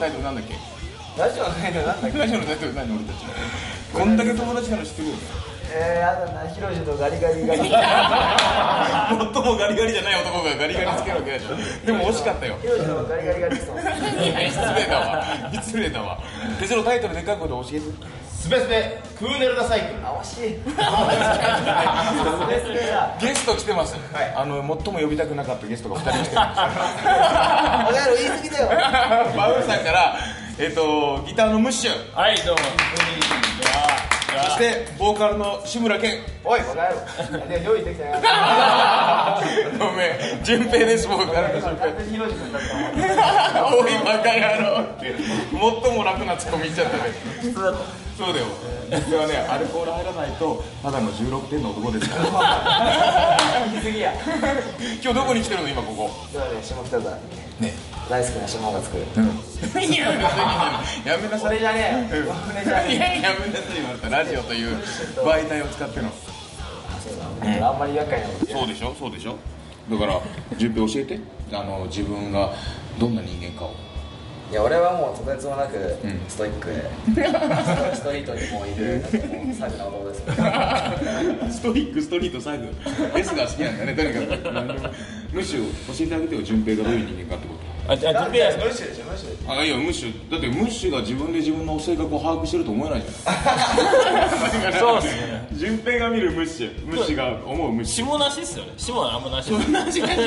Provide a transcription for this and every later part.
タイトルなんだっけ？ラジオのタイトルなんだっけ？ラジオのタイトル何？俺たち。こんだけ友達なの知ってるよね。えー、やだなヒロシとガリガリガリヒ最もガリガリじゃない男がガリガリつけるわけでしょでも惜しかったよロシとガリガリガリソンいや失礼だわ。失礼だわ。でそのタイトルでかいこと教えてスペスペクーネルダサイクルあ惜しい。ゲスト来てます、あの最も呼びたくなかったゲストが2人来てま お前ら言い過ぎだよ。す バウさんからえっ、とギターのムッシュ。はいどうもそしてボーカルの志村けん。おいバカ野郎で用意できてないかごめん。順平ですボーカルの順平。おいバカ野郎。って最も楽なツッコミ言っちゃったね。そうだよ。僕はねアルコール入らないとただの16点の男ですから。言い過ぎや。今日どこに来てるの今ここ？ではね下北沢に。ねね大好きな下が作る。いややめなさい。俺じゃねえよ。俺じゃねいややめなさい。言われたラジオという媒体を使っての。えそうだ。あんまり厄介なことそうでしょ？そうでしょ？だから順平教えて。あの自分がどんな人間かを。いや俺はもうとてつもなくん。ストイックで、ストリートにもういる。サグな男です。ストイックストリートサグ。S が好きなんだねとにかむしろ教えてあげてよ順平がどういう人間かってことあじゃあ順平無視でしょ無視でしあいやムッシュだってムッシュが自分で自分の性格を把握してると思えないじゃない そうっすね。順平が見るムッシュムッシュが思うムッシュ下なしっすよね。下はあんまなしそんな話やめて。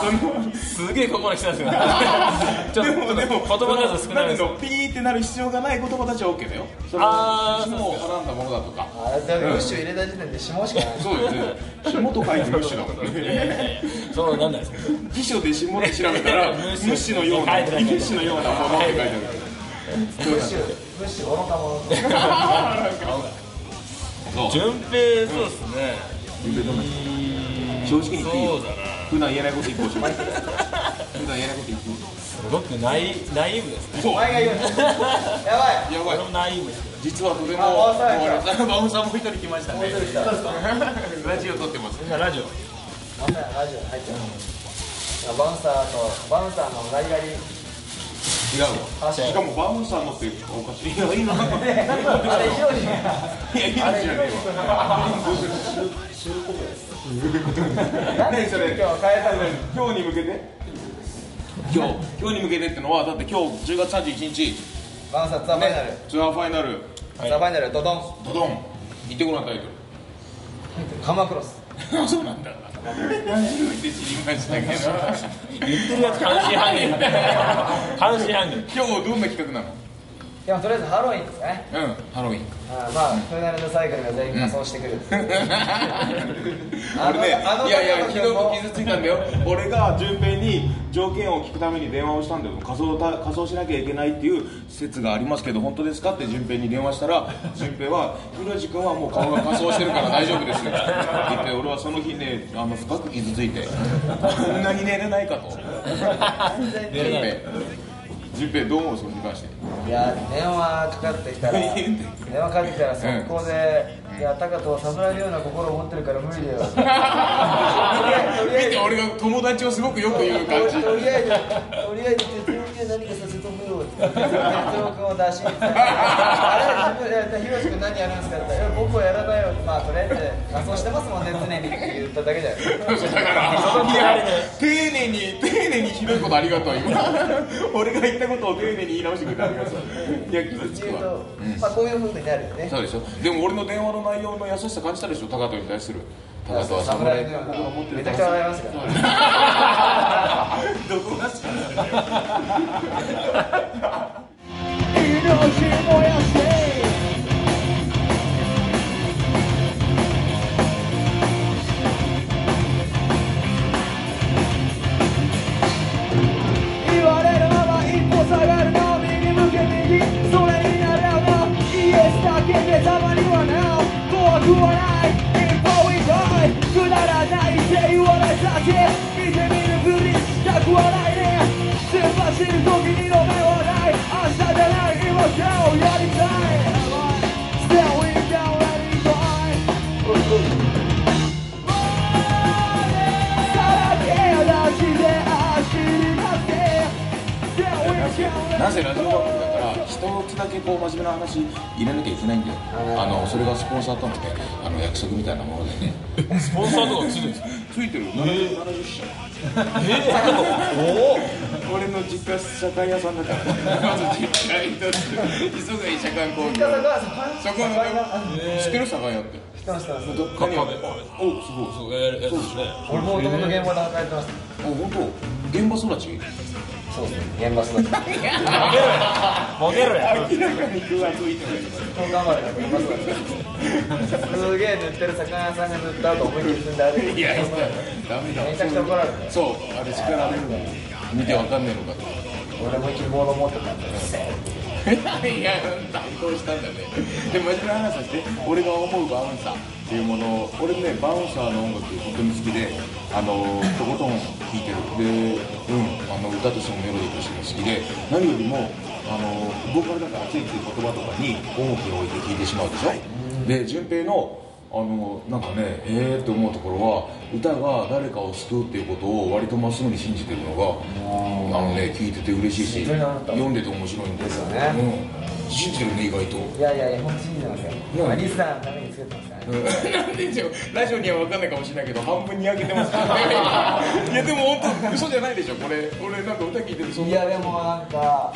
そのすげえここに来たんですよ。でもでも言葉数少ないです。ピーってなる必要がない言葉たちは OK だよ。あー霜をはらんだものだとか。ムッシュ入れた時点で下しかない。そうですね 霜と書いてムッシュだもんねそうなんないです辞書で霜って調べたら ムッシュのようなムッシュのようなものって書いてある。ムッシュムッシュ愚か者。そう順平そうっすね。正直に言っていい普段言えないこと普段言えないことごくナイナイーブですね。そう。やばい。やばい。俺もナイーブです実はとてもあバウンサーやも一人来ましたね。ラジオ撮ってます。今ラジオ。なんだよラジオに入っちゃうバウンサーとバウンサーのガリガリ。違うわ。しかもバウンサーのっておかしい。いや今あれヒロシいやいいじゃねえわ何それ今日は変えたの今日に向けて今日今日に向けてってのはだって今日10月31日バウンサーツアーファイナル。ツアーファイナル。ツアーファイナルドドン。ドドン。言ってごらんタイトカマクロス。そうなんだ。初めて知りましたけど。言ってるやつ半信半疑半信半疑今日どんな企画なの？いやとりあえずハロウィンですね。うん。ハロウィン。あまあフーナルドサイクルが全員仮装してくる。俺ねあのいやいやひどあのく傷ついたんだよ。俺が順平に条件を聞くために電話をしたんだよ仮装た仮装しなきゃいけないっていう説がありますけど本当ですかって順平に電話したら 順平は「ひろじ君はもう顔が仮装してるから大丈夫です」って言って俺はその日ねあの深く傷ついてこんなに寝れないかと。順平順平どう思う？それに関して。いや電話かかってきたら 電話かかってきたら速攻で「いやタカトをさすられるような心を持ってるから無理だよ」とりあえず見て俺が友達をすごくよく言う感じ。とりあえずとりあえず哲郎には何かさせとくよって哲郎君を出しに行っあれ自分ヒロシ君何やるんですかって。言ったら僕はやらないよまあとりあえず仮装してますもんね常にって言っただけだよいや丁寧に丁寧にひどいことありがとう今俺が言ったことを丁寧に言い直してくれてありがとういや傷つくまあこういう風になるよね。そうでしょ。でも俺の電話の内容の優しさ感じたでしょ高藤に対する高藤は侍。の心を持ってるめちゃくちゃ笑いますからどこが好きなんだよ。言 つだけこう真面目な話入れなきゃいけないんだよ。あのそれがスポンサーとのねあの約束みたいなものでね。スポンサーとかついてるんですか？ついてる70 70社俺の実家酒屋屋さんだからねまず実家一つ磯貝社館工業そこの知ってる酒屋って知ってます知ってますどっかにおすごいそうですね俺もともと現場で働いてますあ本当現場育ちそうですね現場育ちボケろや明らかに具がついてもいい頑張れ現場育ちすげえ塗ってる魚屋さんが塗った後思いっきり踏んで歩いていやいやダメだめちゃくちゃ怒られるそうあれ叱られるの見てわかんねえのかと俺思いっきりボード持ってたんでい。や担当したんだねで真面目な話させて俺が思うバウンサーっていうものを俺ねバウンサーの音楽本当に好きであのとことん聴いてるでうんあの歌としてもメロディーとしても好きで何よりもあのボーカルだから熱いっていう言葉とかに重きを置いて聴いてしまうでしょで順平のあのなんかねええー、って思うところは歌が誰かを救うっていうことを割とまっすぐに信じてるのがあのね聞いてて嬉しいし読んでて面白いんでですよね。うん、信じてるね意外と。いやいやいや本当にいいじゃないですかうん。まあリスナーのために作ってますからね。なん。でしょうラジオには分かんないかもしれないけど半分にやけてますからね。いやでも本当嘘じゃないでしょ。これ俺なんか歌聞いてるそんいなやでもなんか、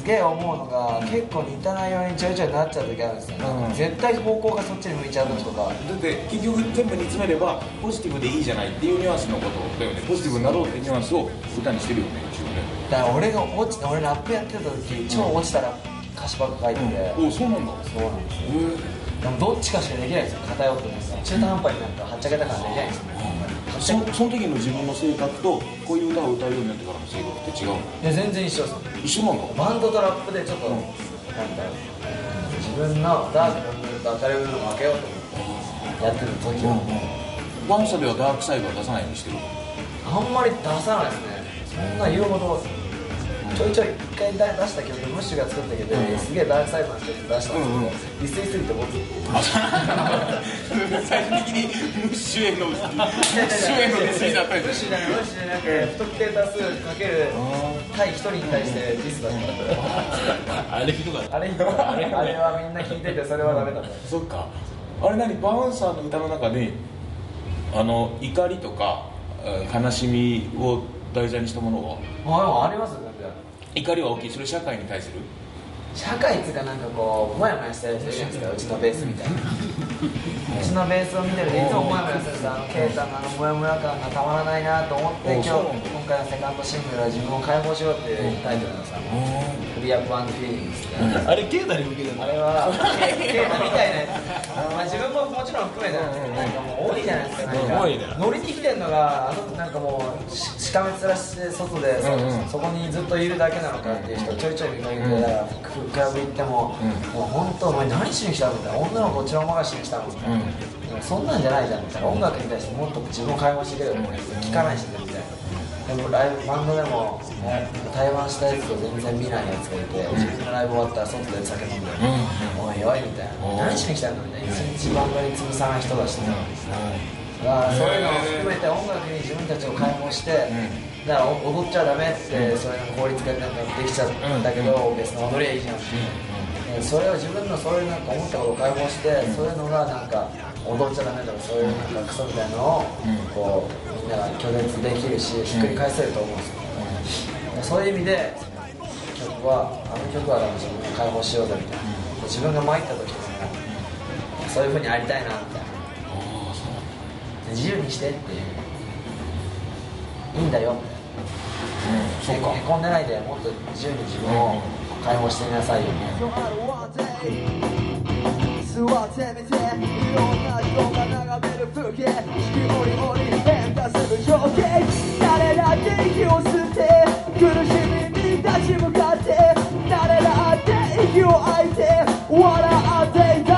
すげえ思うのが結構似た内容にちょいちょいなっちゃう時あるんですよ、うん。絶対方向がそっちに向いちゃう時とか。だって結局全部煮詰めればポジティブでいいじゃないっていうニュアンスのことだよね。ポジティブになろうっていうニュアンスを歌にしてるよね一応ね。だから俺が落ち俺ラップやってた時超落ちたら歌詞ばっか書いてて、おそうなんだ。そうなんですよ。でもどっちかしかできないんですよ。偏ってます中途半端になんかはっちゃけたからできないんですよ。そその時の自分の性格とこういう歌を歌うようになってからの性格って違うの？いや全然一緒です一緒なの？バンドとラップでちょっと、なんだろう自分のダークな部分と明るい部分を分けようと思ってやってる時は、バンサではダークサイドは出さないようにしてるあんまり出さないですね。そんな言うほどちょいちょい一回出した曲ムッシュが作ったけど、すげえダークサイドな曲出したんですけど、一斉すぎて僕最終的にムッシュへのムッシュへのディスりだったりムッシュじゃないムッシュじゃなくて不特定多数かける対一人に対してディスだった。あれひどかった。あれあれあれはみんな聞いててそれはダメだったそっか。あれ何？バウンサーの歌の中にあの怒りとかえー悲しみを題材にしたものは？あありますよ全然怒りは大きい。それ社会に対する？社会っていうかなんかこうモヤモヤしてる人いるじゃないですか。うちのベースみたいな。うちのベースを見てるといつもモヤモヤするとあのケイタのあのモヤモヤ感がたまらないなと思って今日今回のセカンドシングルは自分を解放しようっていうタイトルなんですよフリーアップフィーリングスあれケータに向けてるの。あれはケイタみたいなやつまあ自分ももちろん含めてなんですけどなんかもう多いじゃないですか。なん。か多いね。乗りに来てるのがあのなんかもうししかめ面して外でそ,、そこにずっといるだけなのかっていう人ちょいちょい見かけて、だからクラブ行っても、もう本当お前何しに来たのみたいな。女の子ちらまがしに来たのみたいな、でもそんなんじゃないじゃんみたいな。音楽に対してもっと自分を解放してくれよ。みたいな聞かないしねみたいなでもライブバンドでも、ね、対バンしたやつと全然見ないやつがいて、自分のライブ終わったら外で酒飲んで、おいおいみたいな、何しに来たんだみたいな。一日バンドに潰さない人だしね、だからそういうのを含めて音楽に自分たちを解放して、だから踊っちゃダメって、それの法律がなんかできちゃったけど、別に踊りゃいいじゃん、でそれを自分のそういうなんか思ったことを解放して、そういうのがなんか踊っちゃダメとかそういうなんかクソみたいなのを、こうみんなが拒絶できるしひっくり返せると思うんですよ、でそういう意味で曲はあの曲は自分を解放しようぜみたいな、自分が参った時でもそういうふうにありたいなみたいな。自由にしてっていう。いいんだよへこんでないでもっと自由に自分を解放してみなさいよみたいな座ってみて。いろんな人が眺める風景四季折々変化する情景誰だって息を吸って苦しみに立ち向かって。誰だって息を吐いて。笑っていた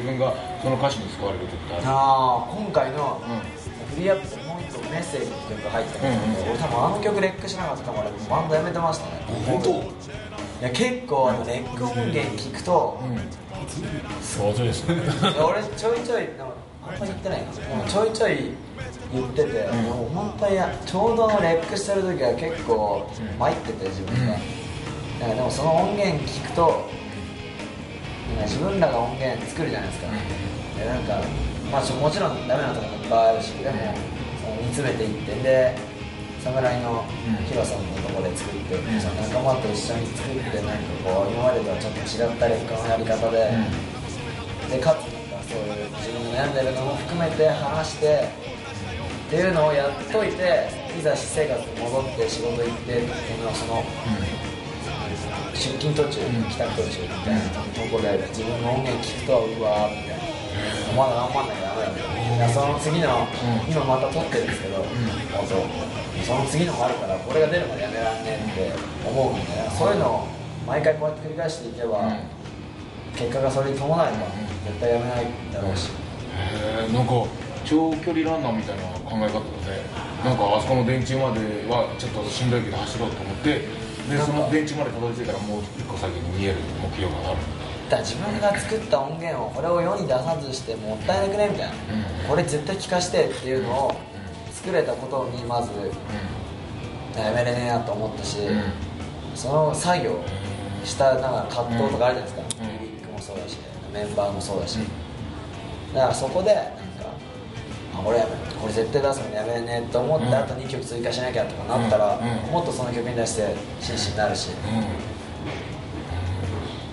自分がその歌詞に使われる時ってある？ああ今回のうフリーアップでもう一個メッセージっていうか入ってたんですけど、うんうん俺多分あの曲レックしなかったら俺バンドやめてましたね。本当？いや結構あのレック音源聞くと、そうですね俺ちょいちょいあん。ま言ってないかなちょいちょい言ってて、もう本当にちょうどレックしてる時は結構参ってて自分が、なん。かでもその音源聞くと自分らが音源作るじゃないですか、でなんか、まあ、もちろんダメなところもいっぱいあるしでもその煮詰めていってで侍のヒロさんのところで作って、その仲間と一緒に作ってなんかこう今までとはちょっと違ったレックのやり方で、でかつなんかそういう自分が悩んでるのも含めて話してっていうのをやっといていざ私生活に戻って仕事行ってっていうのはその、出勤途中、帰宅途中みたいなところで自分の音源聞くとうわーみたいなまだ頑張んなきゃダメだみたいなその次の、今また撮ってるんですけど、本当その次のもあるからこれが出るまでやめらんねえって思うんでそういうのを毎回こうやって繰り返していけば、結果がそれに伴えば絶対やめないだろうし、へえんか長距離ランナーみたいな考え方でなんかあそこの電柱まではちょっとしんどいけど走ろうと思ってでその電柱までたどり着いたらもう一個先に見える目標があるだ自分が作った音源をこれを世に出さずしてもったいなくねみたいな、これ絶対聞かしてっていうのを作れたことにまずやめれねえなと思ったし、その作業したなんか葛藤とかあるじゃないですか、うん。リリックもそうだしメンバーもそうだし、だからそこでなんかあこれ絶対出すのやめれねえと思って、うん。あと2曲追加しなきゃとかなったら、うんうん。もっとその曲に対して真摯になるし、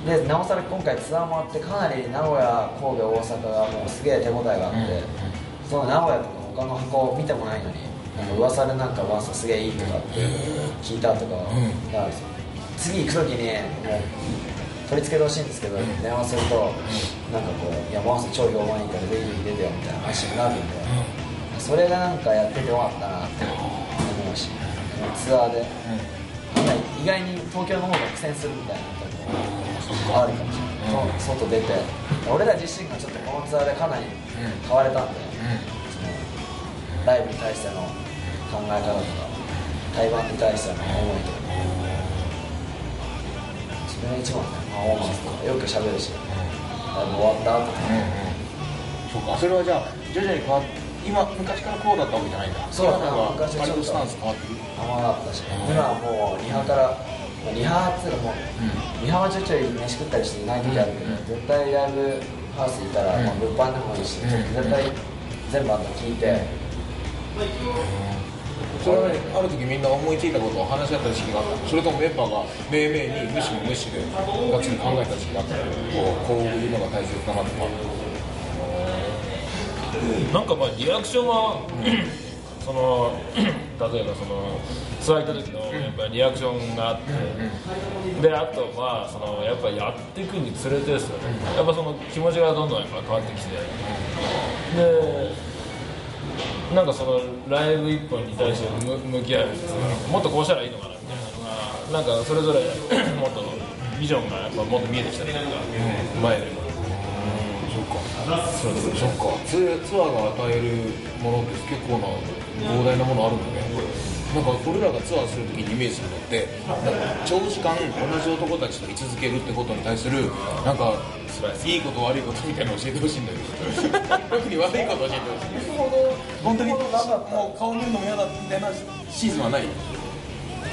うん。でなおさら今回ツアーもあってかなり名古屋神戸大阪がもうすげえ手応えがあって、その名古屋とか他の箱見てもないのになん。か噂でなんか噂すげえいいとかって聞いたとか、んだから次行く時にもう取り付けてほしいんですけど、電話すると、なんかこう「いやマウス超評判いいからぜひ出てよ」みたいな話になるんで、それがなんかやっててよかったなって思うしツアーで、意外に東京の方が苦戦するみたいなこともあるかもしれない、そ外出て。俺ら自身がちょっとこのツアーでかなり変われたんで、そのライブに対しての考え方とか対バンに対しての思いとか自分が一番のパフォーマンスとかよく喋るしライブ終わった後とかそうか。それはじゃあ徐々に変わっ今昔からこうだったわけじゃないんだ。そうだ昔はちょっとスタンス変わってる？ったし今はもうリハからまあリハっていうかもう、リハはちょいちょい飯食ったりしていない時あるけど、絶対ライブハウスいたら、まあ、物販でもいいし、うん。絶対全部あんた聞いて、それはねある時みんな思いついたことを話し合った時期があったそれともメンバーが命名に無視も無視でがっつり考えた時期があったこうこういうのが大切だなとかなんかまあリアクションは、その例えばそのツアー行った時のやっぱリアクションがあって、であとまあそのやっぱやっていくにつれてですよねやっぱその気持ちがどんどんやっぱ変わってきてでなんかそのライブ一本に対して向向き合うもっとこうしたらいいのかなみたいなのがなんかそれぞれもっとビジョンがやっぱもっと見えてきたりとか前でも。そっかそっかツツアーが与えるものって結構な膨大なものあるんだねなんか俺らがツアーするときにイメージするのって長時間同じ男たちと居続けるってことに対するなんかいいこと悪いことみたいなの教えてほしいんだけど特に悪いこと教えてほしい。本当にもう顔見るのも嫌だみたいなシーズンはない？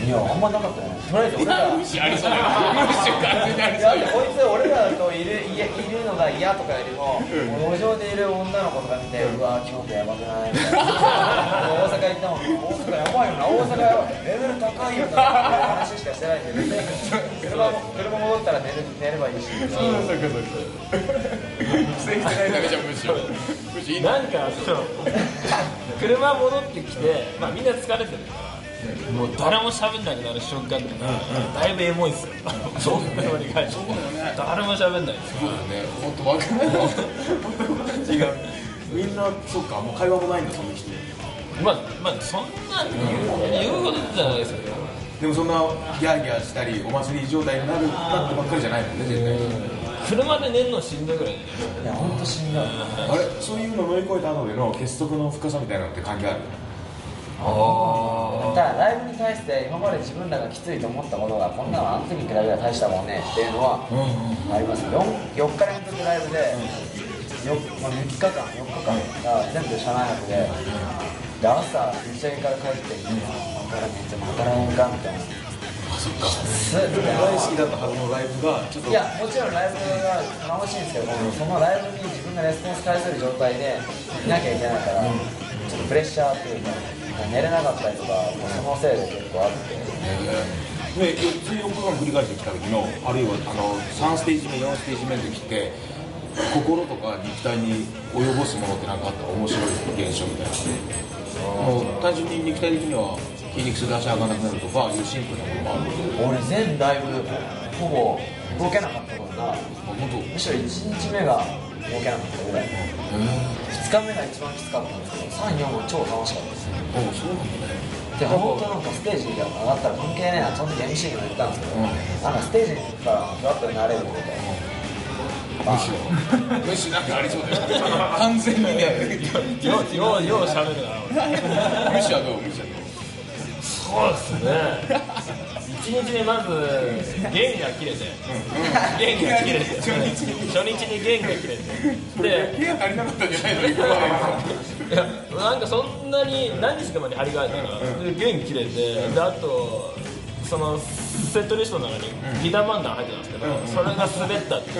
いや、あんまなかったよね、とりあえず俺ら、無視ありそうだよ。無視完全にありいやそうよこいつ俺らといるいやいるのが嫌とかよりも、路上でいる女の子とか見て、うわ京都やばくない？みたいな大阪行ったもん。大阪やばいよな。大阪やばい。レベル高いよな。話しかしてないんで別に車も車戻ったら寝る寝ればいいし。そうかそう。か苦戦してないだけじゃんかその車戻ってきて、まあ、みんな疲れてるからもう誰も喋んなくなる瞬間って。だいぶエモいっすよ。そうだよね誰も喋んないですそうだね本当わかんない。違うみんなそっかもう会話もないんだその人。まあまあそんな言う言うことじゃないですけどでもそんなギャーギャーしたりお祭り状態になるなってばっかりじゃないもんね絶対。車で寝るのしんどいぐらいいや本当しんどいあれ？そういうの乗り越えた後での結束の深さみたいなのって関係ある？あただライブに対して今まで自分らがきついと思ったことがこんなのあの時に比べたら大したもんねっていうのはあります 4, 4日連続ライブでよ、まあ、3日間4日間が全部車内泊でで朝打ち上げから帰ってまたらめっちゃまたらへんかみたいな。そっか。大好きだったはずのライブがちょっと。いやもちろんライブが楽しいんですけどもそのライブに自分がレスポンス返せる状態でいなきゃいけないから、ちょっとプレッシャーっていうか寝れなかったりとかそのせいで結構あって。で4つ4日間繰り返してきた時のあるいはあの3ステージ目4ステージ目の時って心とか肉体に及ぼすものって何かあった面白い現象みたいなもう単純に肉体的には筋肉痛で足上がらなくなるとかいうシンプルなものもある俺全ライブほぼ動けなかったことがあ本当。むしろ1日目が動けなかったぐらい2日目が一番きつかったんですけど34は超楽しかったですあそうなんだねで本当なんかステージが上がったら関係ねえなその時 MC にも言ったんですけど、なんかステージに行ったらふわっとなれるみたいなむしろむしろなんかありそうだよ完全にねようようようしゃべるな俺むしろどうむしろどうそうですね1日目まず弦が切れて。弦が切れて。初日に弦が切れて。で部屋足りなかったんじゃないのいやなんかそんなに何日かまで張り替えたら、で弦切れて。であとそのセットリストの中にギター漫談入ってたんですけど、それが滑ったって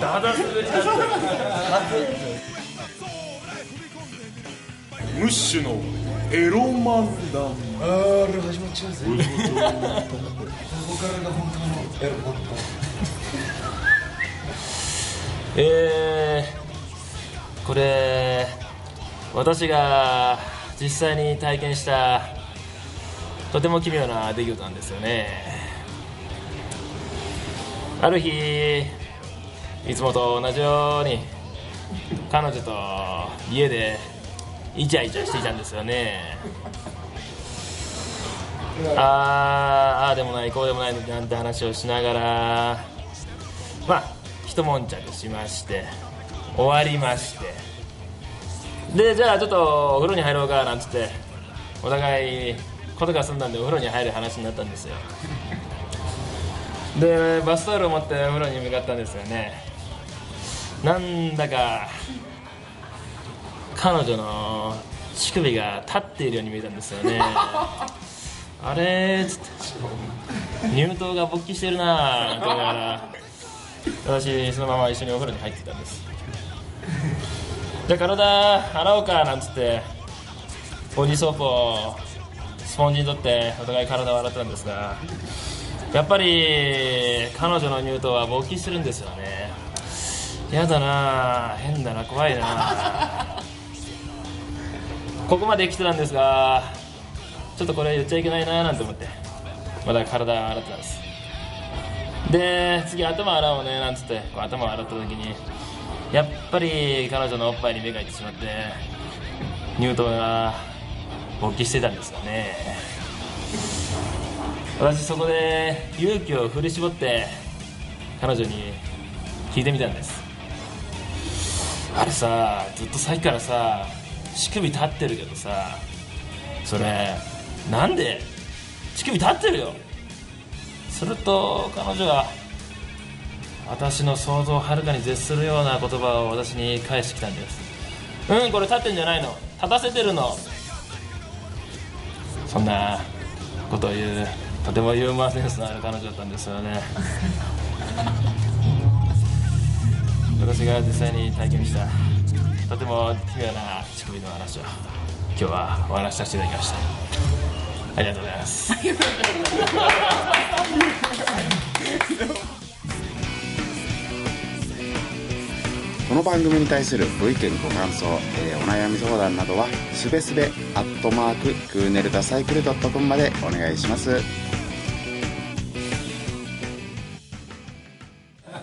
ダダ滑りだったムッシュのエロ漫談。あー始まっちゃうぜここからが本当のエロ本えー、これ私が実際に体験したとても奇妙な出来事なんですよね。ある日いつもと同じように彼女と家でイチャイチャしていたんですよね。あーあでもないこうでもないなんて話をしながら。まあ一悶着しまして終わりまして。でじゃあちょっとお風呂に入ろうかなんつってお互いことが済んだんでお風呂に入る話になったんですよ。でバスタオルを持ってお風呂に向かったんですよね。なんだか彼女の乳首が立っているように見えたんですよね。あれーっつって乳頭が勃起してるなーと思いながら私そのまま一緒にお風呂に入ってたんです。じゃあ体洗おうかなんつってボディーソープをスポンジに取ってお互い体を洗ったんですがやっぱり彼女の乳頭は勃起するんですよね。やだな変だな怖いな ここまで来てたんですがちょっとこれ言っちゃいけないななんて思って。まだ体洗ってたんです。で次頭洗おうねなんつって。こう頭洗った時にやっぱり彼女のおっぱいに目がいってしまって乳頭が勃起してたんですよね。私そこで勇気を振り絞って彼女に聞いてみたんです。あれさずっとさっきからさ乳首立ってるけどさ。それ。なんで？乳首立ってるよ。すると彼女は私の想像をはるかに絶するような言葉を私に返してきたんです。うんこれ立ってんじゃないの。立たせてるの。そんなことを言うとてもユーモアセンスのある彼女だったんですよね。私が実際に体験したとても奇妙な乳首の話を今日はお話しさせていただきました。ありがとうございます。この番組に対するご意見ご感想、えーお悩み相談などはすべすべアットマーククーネルダサイクルドットコムまでお願いします。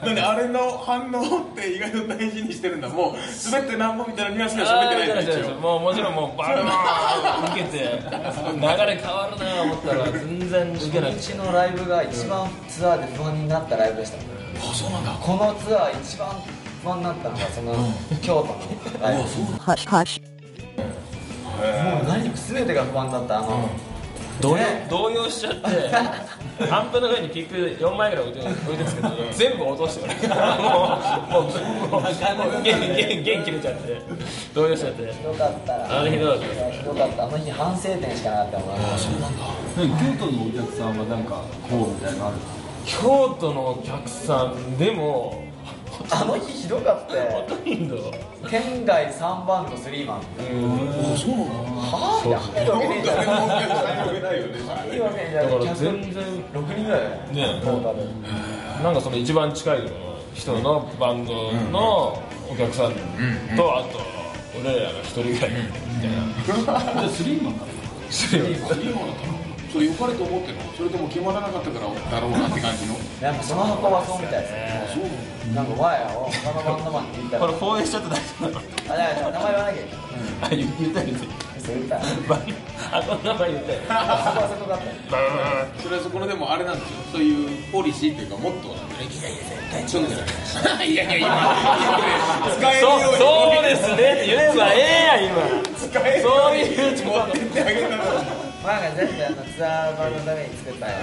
なんであれの反応って意外と大事にしてるんだ。もう滑ってなんぼみたいなニュアンスでは喋ってないんだあー見てない一応もうもちろんもうバルーン受けて流れ変わるなと思ったら全然受けなくて。うちのライブが一番ツアーで不安になったライブでした。あそうなんだ。このツアー一番不安になったのがその京都のライブ。Hush, hush. もう何全てが不安だったあの、動揺ね。動揺しちゃって。アンプの上にピック4枚ぐらい置いて置いてるんですけど。全部落として俺もうもうもうもう弦弦弦切れちゃって。動揺しちゃって。ひどかった。あれひどかった？ですひどかった。あの日反省点しかなかったもんな。京都のお客さんはなんかこうみたいなのある京都のお客さんでもあの日ひどかった。よほとんど県外3番のスリーマン。あそうはぁ？いや入るわけねえじゃ全然。6人ぐらいだよ。ねトータルなんかその一番近い人のバンドのお客さんとあと俺らが一人ぐらいみたいな。じゃあスリーマンなの？それ良かれと思ってんの。それとも決まらなかったからだろうなって感じの。なんかその箱はそうみたいですね。なんか前を他のバンドマンに言ったら。これ放映しちゃって大丈夫なのあだから名前言わなきゃいけないあ言言った。そう言ったらあこんな前言ったよそこはそこだった。よそれはそこのでもあれなんですよ。そういうポリシーっていうかモットーなんでね。いやいや絶対そうじゃないいやいや今。使えるようにそうそうですねって言えばええやそううにいう持ってってあげたのまあなんか全部あのツアー版のために作ったよ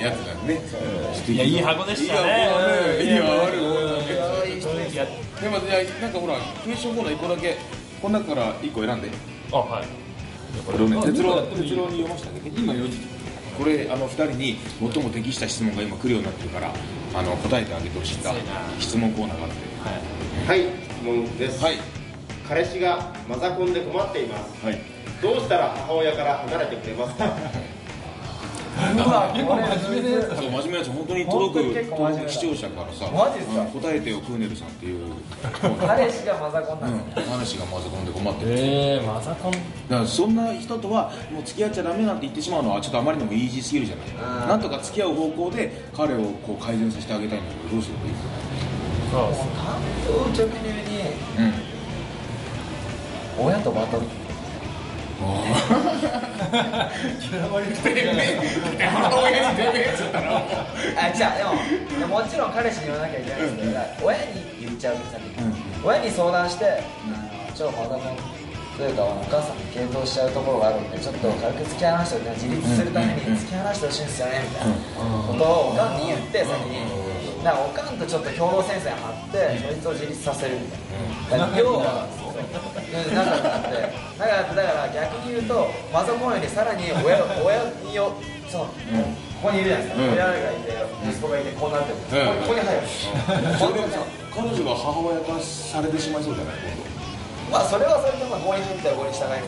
やつだねいやいい箱でしたね。いやもうね。いでもじゃあなんかほらクエスチョンコーナー1個だけこの中から1個選んで。あはい。これをねあ哲郎哲郎に読ませてあげて。今4時。これあの2人に最も適した質問が今来るようになってるからあの答えてあげてほしい。んだ質問コーナーがあって。はい質問です、はい。彼氏がマザコンで困っています。はいどうしたら母親から離れてくれますか？うわこれ真面目なやつそう真面目なやつ本当に届く本当に結構真面目だ視聴者からさマジっすか？うん答えてよクーネルさんっていう。彼氏がマザコンなんですうん話がマザコンで困ってる。えー、マザコン。だからそんな人とはもう付き合っちゃダメなんて言ってしまうのはちょっとあまりにもイージーすぎるじゃない。うん。なんとか付き合う方向で彼をこう改善させてあげたいんだけどどうすればいいそうもう単刀直入にうん。親とバトル母親に出てっちゃったらあじゃあでももちろん彼氏に言わなきゃいけないんですけど親に言っちゃうとさ親に相談してあのちょっとマザコンというかお母さんに検討しちゃうところがあるんでちょっと軽く突き放して自立するために突き放して。ほしいん。ですよねみたいなことをおかん。に言って先にだからおかん。とちょっと共同戦線張ってそいつを自立させるみたいなだから要はうん仲良くなって仲良くなってだから逆に言うとマザコンよりさらに親親によその、ここにいるじゃないですか、うん親がいて息子がいてこうなってる、うんここに入る、それさ彼女が母親化されてしまいそうじゃないまあそれはそれでまあ合理的だよ合理従いそ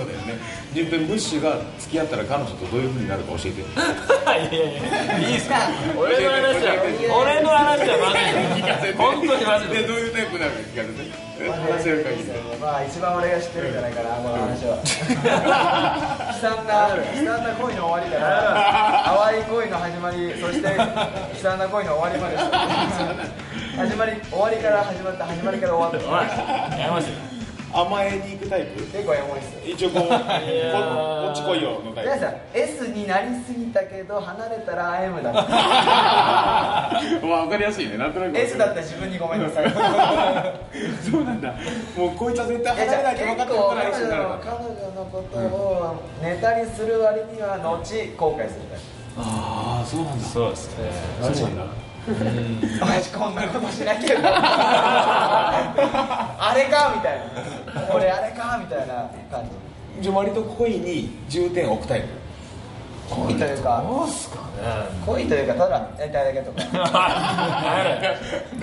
うだよね。順平ムッシュが付き合ったら彼女とどういう風になるか教えて いやいやいやいいっすか俺の話は俺の話はマジで本当にマジででどういうタイプになるか聞かせてえ話せる限りまあ一番俺が知ってるんじゃないかなこの話は悲惨な悲惨な恋の終わりから淡い恋の始まりそして悲惨な恋の終わりまで。始まり終わりから始まった始まりから終わったやりまし甘えに行くタイプ？結構エモいっすよ一応 こうここっち来いよのタイプ。皆さん S になりすぎたけど離れたら M だったまあ分かりやすいね。なんとなく S だったら自分にごめんなさい。そうなんだ。もうこいつは絶対えじゃあ離れないと分かってるから結構彼 S になるんだ女の。彼女のことをネタにする割には後後悔するああそうなんだ。そうですね。そうなんだマジこんなことしなきゃ。あれか？みたいな。俺あれか？みたいな感じ。じゃあ割と恋に重点を置くタイプ。恋というか。どうっすかね。恋というかただやりたいだけとか。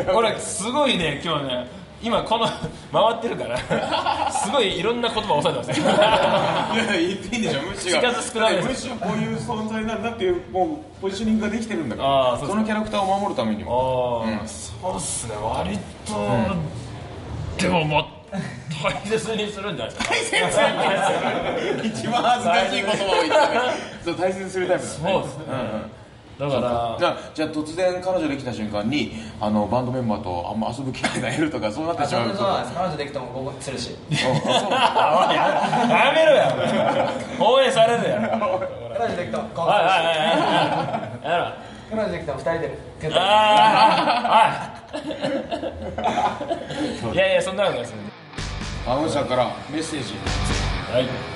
俺すごいね今日ね今この 回ってるから すごいいろんな言葉を抑えてますね。いや言っていいんでしょムッシュが。口数少ないです。ムッシュはこういう存在なんだっていうもうポジショニングができてるんだから。そのキャラクターを守るためにも。ああ、うん。そうっすね。割と、でももう大切にするんじゃないですか。一番恥ずかしい言葉を言ったねそう大切にするタイプだね。そうですね、だからじゃあじゃあ突然彼女できた瞬間にあのバンドメンバーとあんま遊ぶ機会が減るとかそうなってしまう。と彼女できてもここするし。や やめろや応援されるやろ彼女できてもこうはいはいはいはい。やろ。彼女できても二人で結構ああはい。い。やいやそんなことないですあのさんからメッセージ。はい